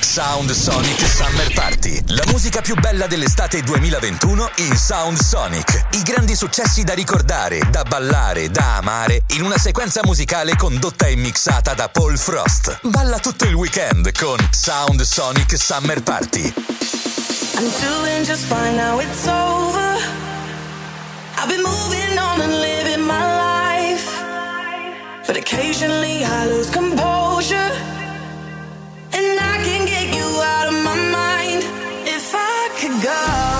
Sound Sonic Summer Party. La musica più bella dell'estate 2021 in Sound Sonic. I grandi successi da ricordare, da ballare, da amare in una sequenza musicale condotta e mixata da Paul Frost. Balla tutto il weekend con Sound Sonic Summer Party. I'm doing just fine now it's over. I've been moving on and living my life. But occasionally I lose composure. And I could go.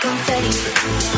Confetti.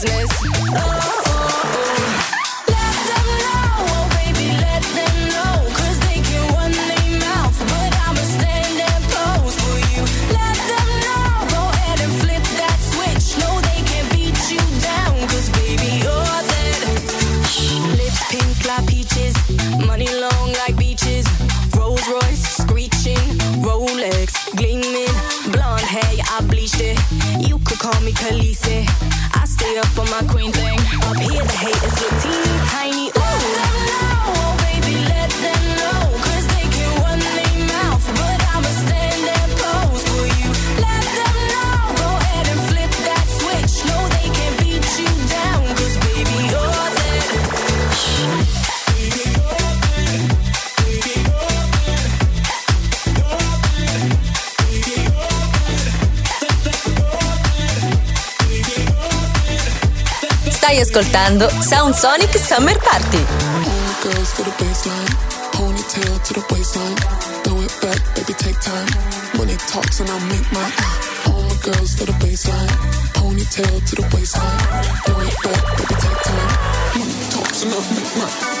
business. Oh. Ascoltando Sound Sonic Summer Party. Ponytail to the waistline, throw it back, baby, take time. Money talks and I'll make mine. All my girls for the baseline, ponytail to the waistline, throw it back, baby, take time. Money talks and I'll make mine.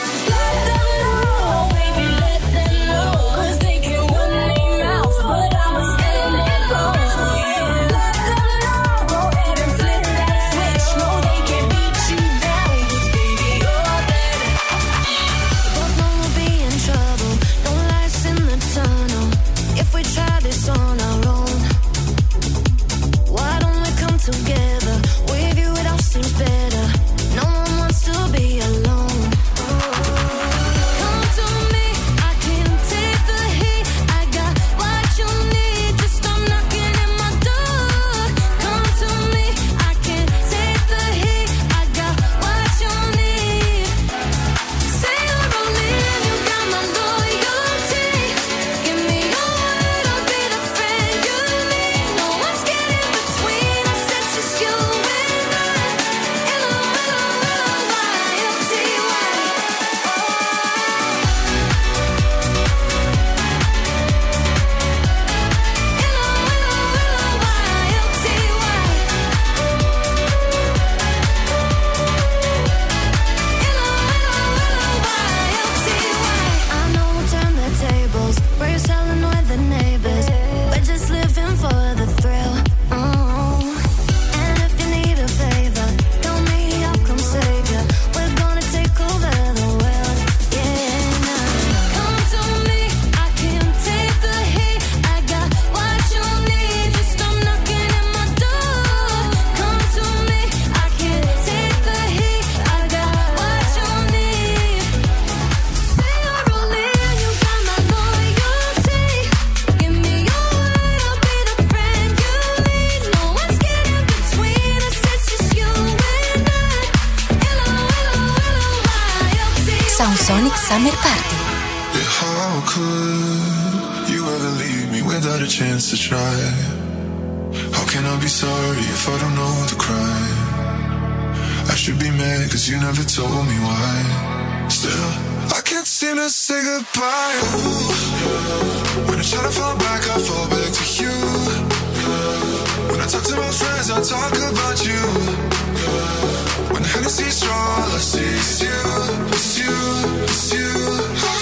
Say goodbye. When I try to fall back, I fall back to you. When I talk to my friends, I talk about you. When the Hennessy's strong, I see is you, it's you, it's you.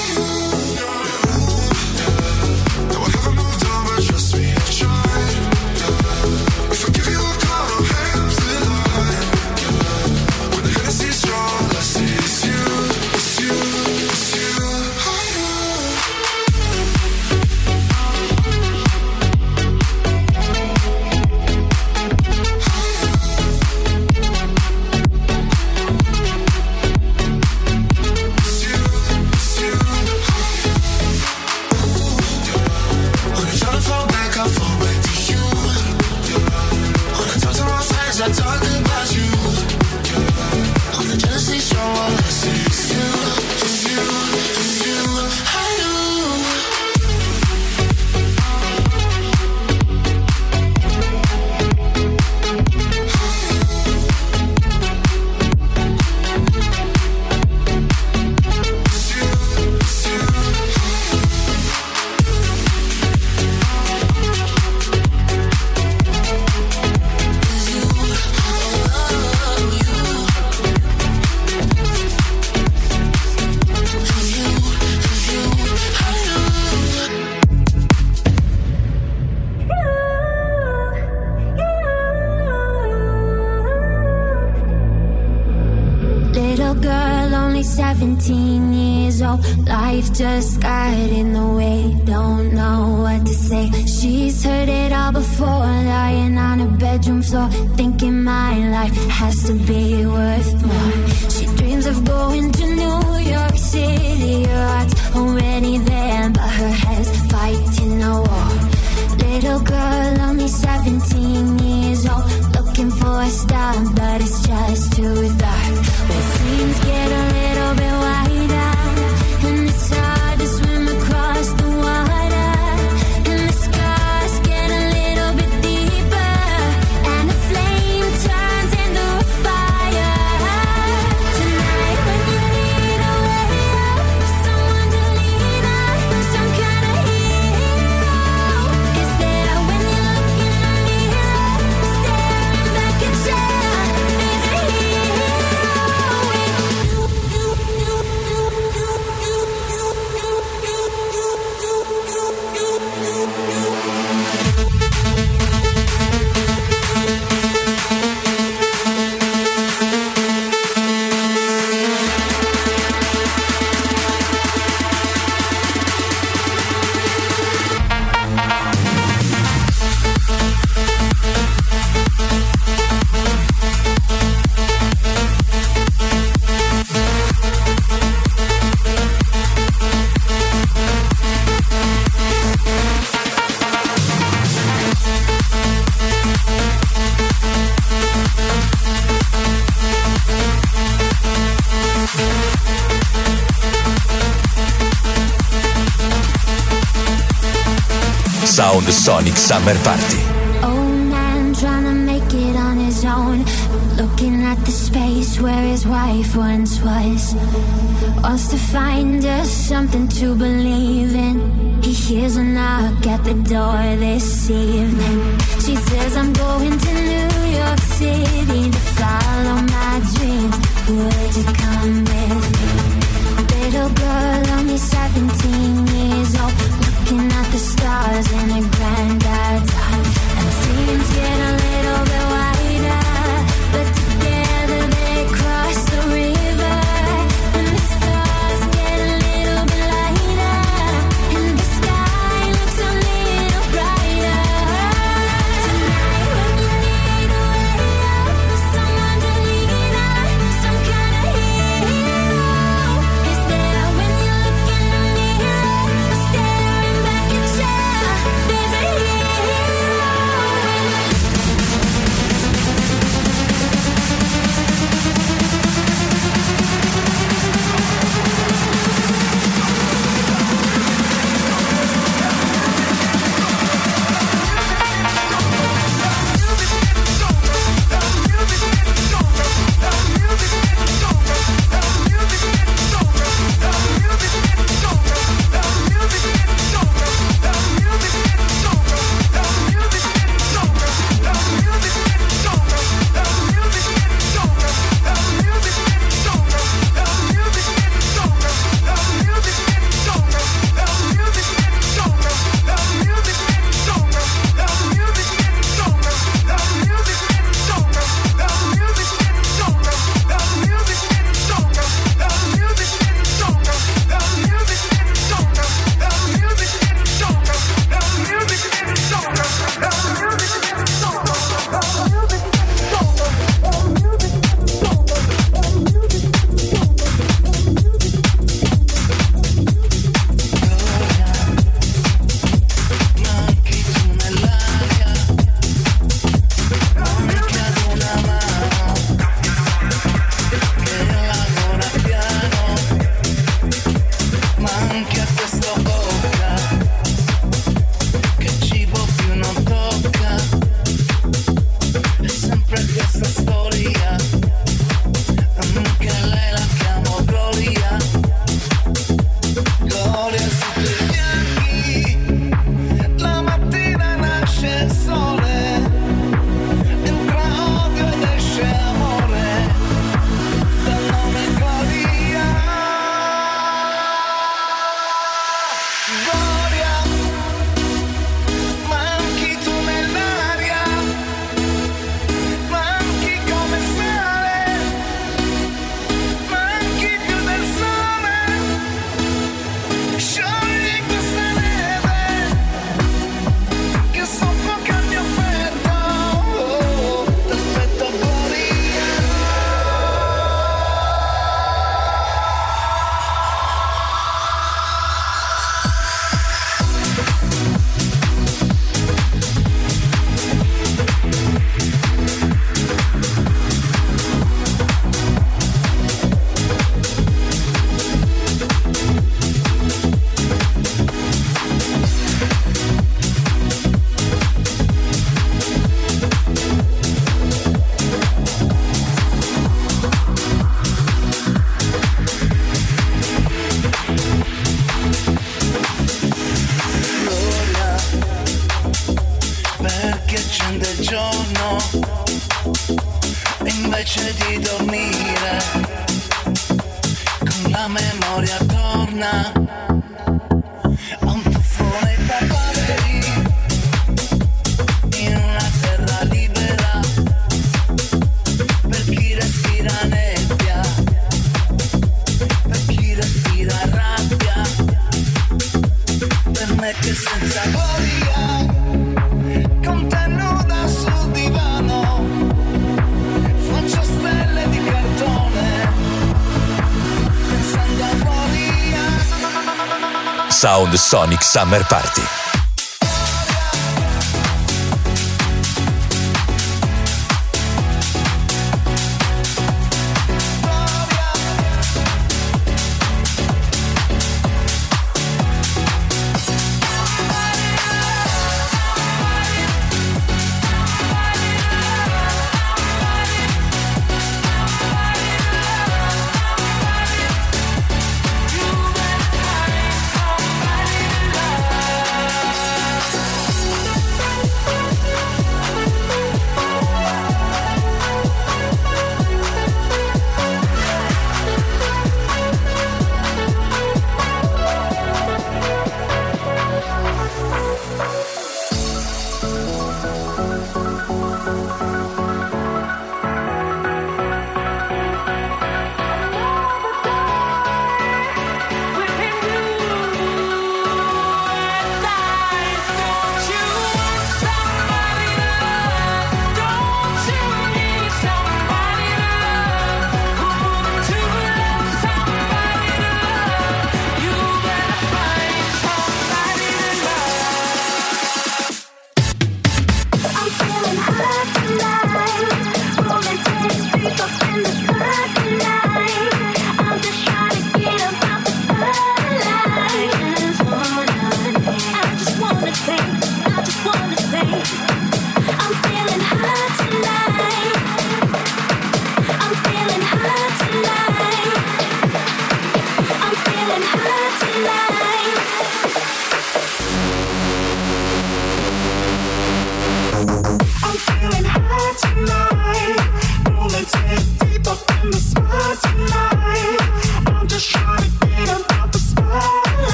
She's heard it all before, lying on her bedroom floor, thinking my life has to be worth more. She dreams of going to New York City, her heart's already there, but her head's fighting a war. Little girl, only 17 years old, looking for a star, but it's just too dark. Where dreams get a little Summer Party. Old man trying to make it on his own. Looking at the space where his wife once was. Wants to find us something to believe in. He hears a knock at the door this evening. She says, I'm going to New York City to follow my dreams. Would you come with me? Little girl, only 17 years old. Looking at the stars in a granddad's heart. And dreams get a little bit wider. Sonic Summer Party.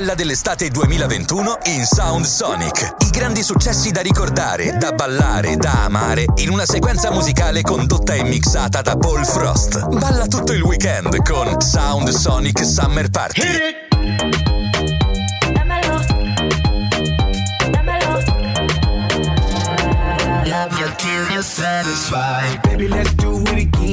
bella dell'estate 2021 in Sound Sonic. I grandi successi da ricordare, da ballare, da amare, in una sequenza musicale condotta e mixata da Paul Frost. Balla tutto il weekend con Sound Sonic Summer Party. Dámelo. Dámelo. Love you till you're satisfied. Baby, let's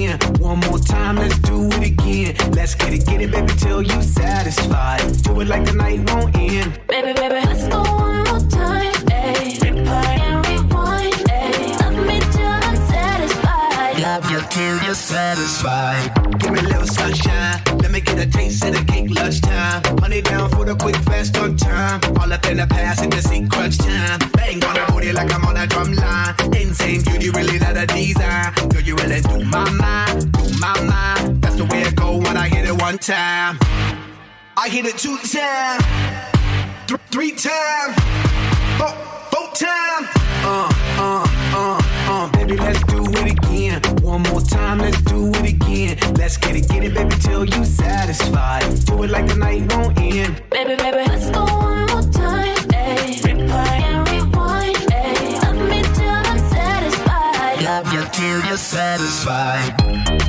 again. One more time, let's do it again. Let's get it, get it, baby, till you satisfied. Do it like the night won't end. Baby, baby, let's go one more time. Ayy. Replay and rewind. Ayy. Love me till I'm satisfied. Love you till you're satisfied. Give me a little sunshine. Let me get a taste of the cake lunchtime. Money down for the quick, fast on time. All up in the past in the crunch time. Bang on the booty like I'm on a drum line. My mind, do my mind. That's the way it go when I hit it one time. I hit it two times, th- three times, four, four times. Uh, uh, uh, uh, baby, let's do it again. One more time, let's do it again. Let's get it, get it, baby, till you satisfied. Do it like the night won't end. Baby, baby, let's go one more time. Till you're satisfied.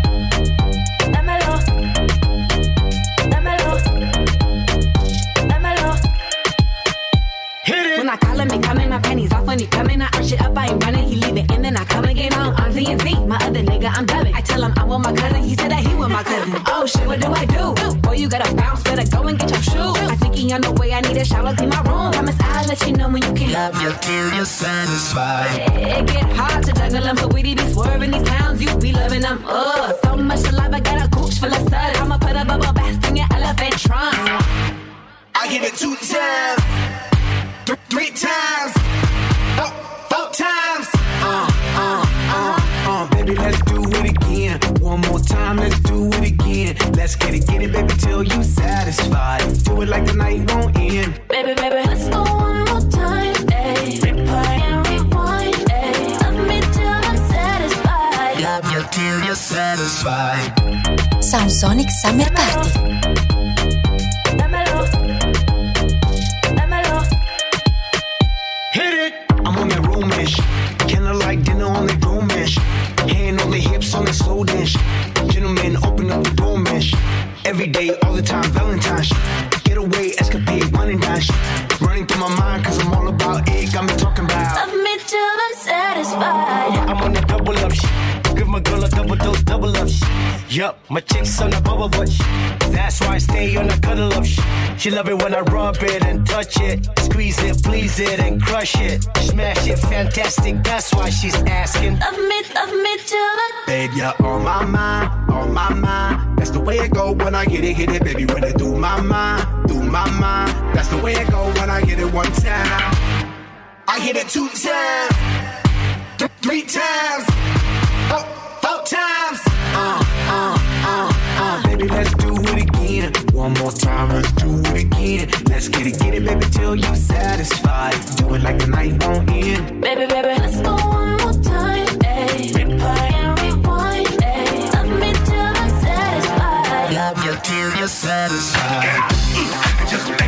Call him, he coming, my panties off when he coming. I arch it up, I ain't running, he leave it, and then I come again on on Z and Z. My other nigga, I'm dubbing. I tell him I want my cousin, he said that he want my cousin. Oh shit, what do I do? Boy, you gotta bounce, better go and get your shoes. I think he on the way, I need a shower, clean my room. Promise I'll let you know when you can. Love you till you're satisfied. It get hard to juggle them, so we be swerving these pounds, you be loving them. Ugh, so much saliva, got a gooch full of sud. I'ma put a bubble bath in your elephant trunk. I give it two times, th- three times, four, four times. Uh, uh, uh, uh, baby, let's do it again. One more time, let's do it again. Let's get it, get it, baby, till you satisfied. Do it like the night won't end. Baby, baby, let's go one more time. Ayy. Replay and rewind. Ayy. Love me till I'm satisfied. Love you till you're satisfied. Sound Sonic Summer Party. Hips on the slow dish. Gentlemen, open up the dome-ish. Every day, all the time, Valentine's. Getaway, escapade, one and dash. Running through my mind, cause I'm all about it. Got me talking about. Love me till I'm satisfied. I'm on the double up. Give my girl a double dose, double up. Yup, my chick's on the bubble butt shit. That's why I stay on the cuddle up shit. She love it when I rub it and touch it. Squeeze it, please it, and crush it. Smash it, fantastic. That's why she's asking. Love me, love me till I'm Babe, you're on my mind, on my mind. That's the way it go when I get it, hit it, baby. When it do my mind, do my mind. That's the way it go when I hit it one time. I hit it two times, th- three times, four, four times. One more time, let's do it again. Let's get it, get it, baby, till you satisfied. Do it like the night won't end. Baby, baby, let's go one more time. Ayy. Replay and rewind. Ayy. Love me till I'm satisfied. Love you till you're satisfied. I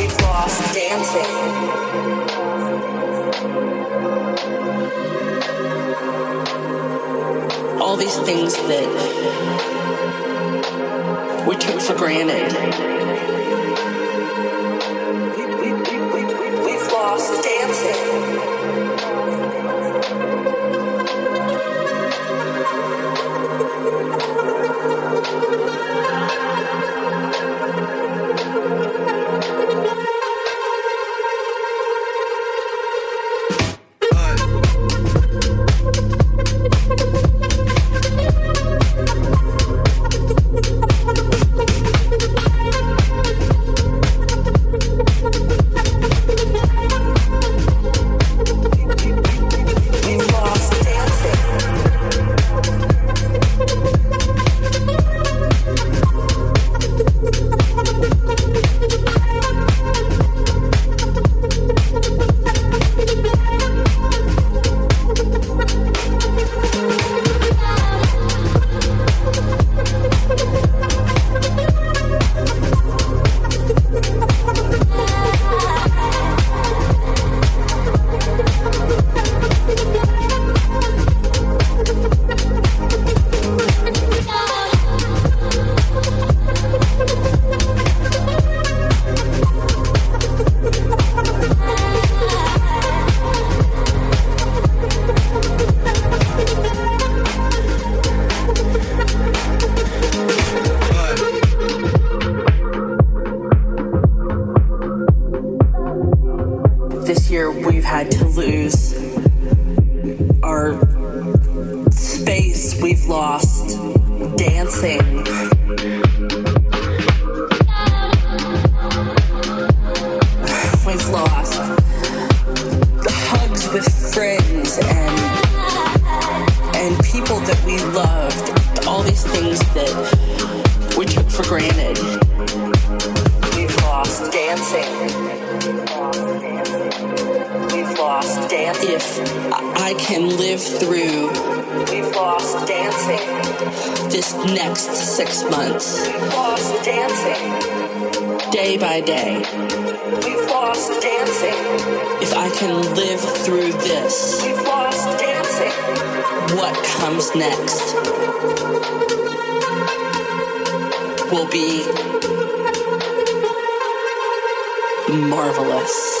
what comes next will be marvelous.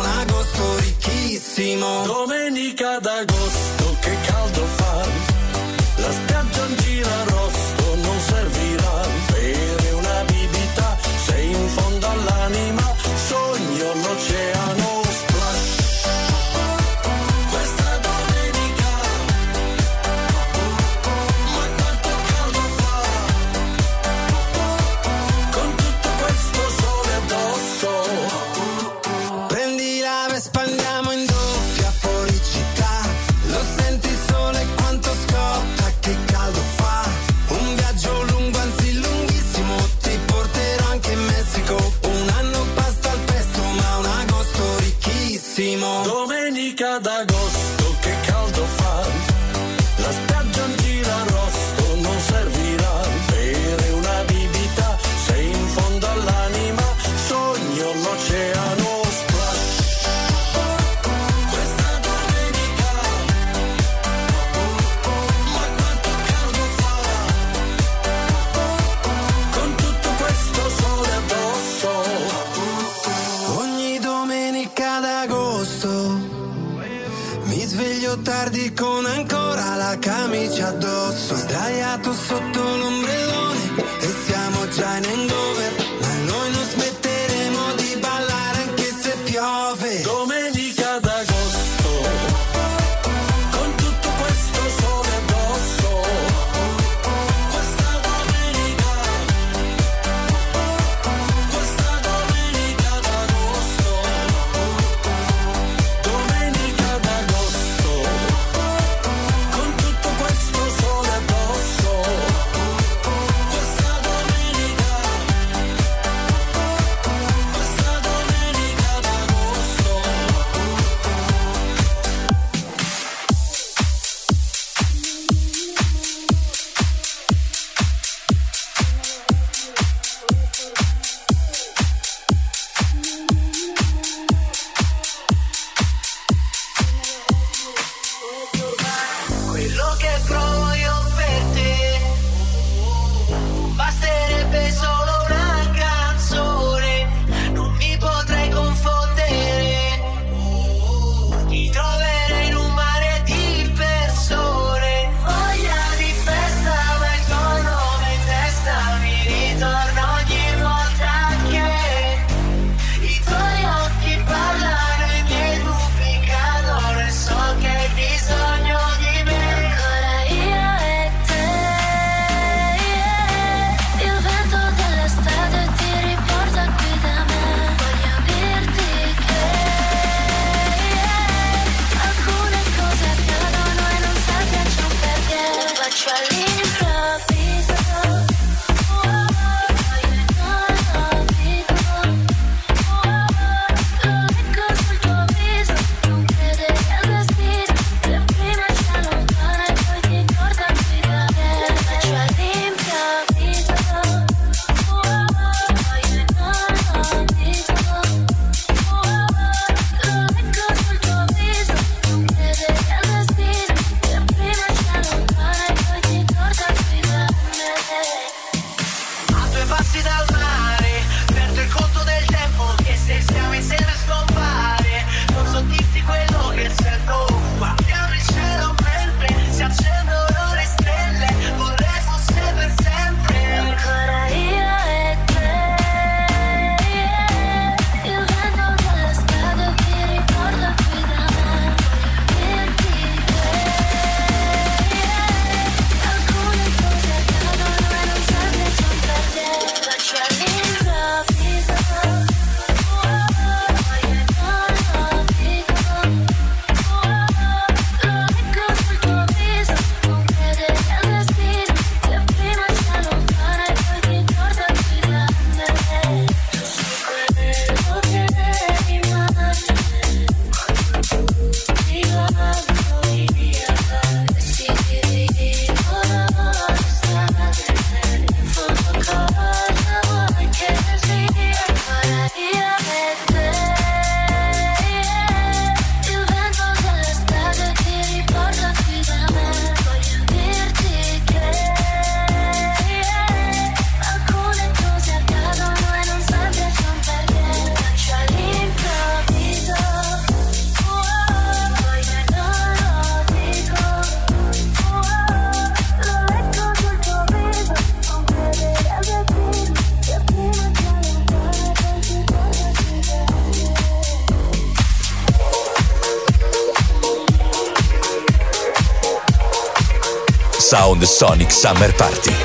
Sonic Summer Party.